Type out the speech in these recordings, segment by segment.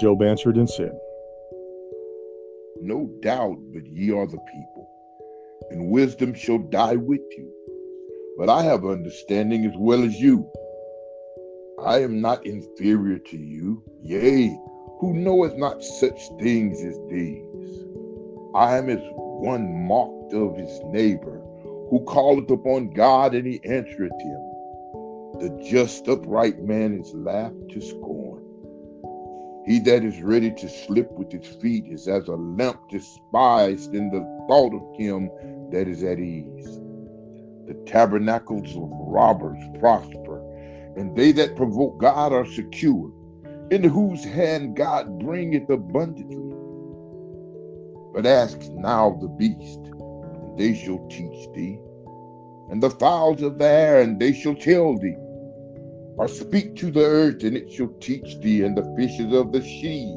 Job answered and said, No doubt, but ye are the people, and wisdom shall die with you. But I have understanding as well as you. I am not inferior to you, yea, who knoweth not such things as these. I am as one mocked of his neighbor, who calleth upon God, and he answereth him. The just upright man is laughed to scorn. He that is ready to slip with his feet is as a lamp despised in the thought of him that is at ease. The tabernacles of robbers prosper, and they that provoke God are secure, in whose hand God bringeth abundantly. But ask now the beast, and they shall teach thee, and the fowls of the air, and they shall tell thee or speak to the earth, and it shall teach thee, and the fishes of the sea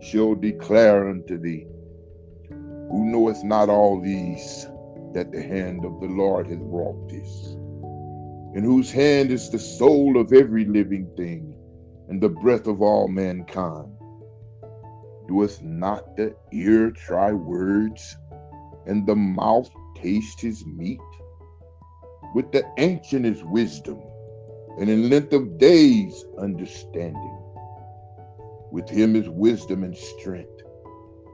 shall declare unto thee. Who knoweth not all these, that the hand of the Lord hath wrought this? In whose hand is the soul of every living thing, and the breath of all mankind? Doeth not the ear try words, and the mouth taste his meat? With the ancient is wisdom and in length of days understanding. With him is wisdom and strength.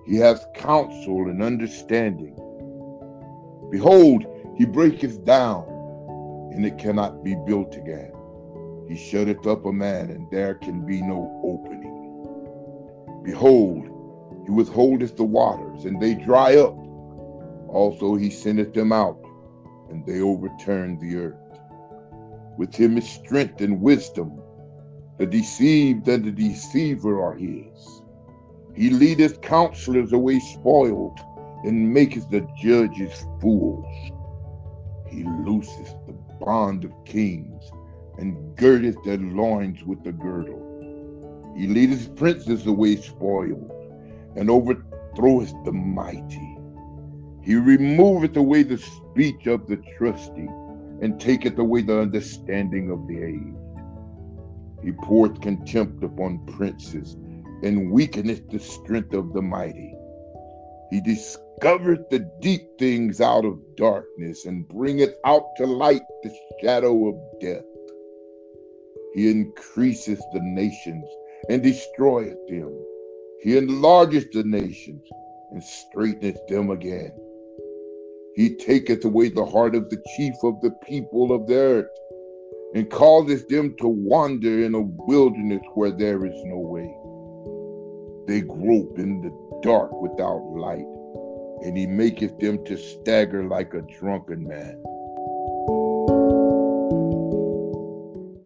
He hath counsel and understanding. Behold, he breaketh down, and it cannot be built again. He shutteth up a man, and there can be no opening. Behold, he withholdeth the waters, and they dry up. Also he sendeth them out, and they overturn the earth. With him is strength and wisdom. The deceived and the deceiver are his. He leadeth counselors away spoiled, and maketh the judges fools. He looseth the bond of kings, and girdeth their loins with the girdle. He leadeth princes away spoiled, and overthroweth the mighty. He removeth away the speech of the trusty and taketh away the understanding of the aged. He poureth contempt upon princes, and weakeneth the strength of the mighty. He discovereth the deep things out of darkness, and bringeth out to light the shadow of death. He increaseth the nations, and destroyeth them. He enlargeth the nations, and straighteneth them again. He taketh away the heart of the chief of the people of the earth, and causeth them to wander in a wilderness where there is no way. They grope in the dark without light, and he maketh them to stagger like a drunken man.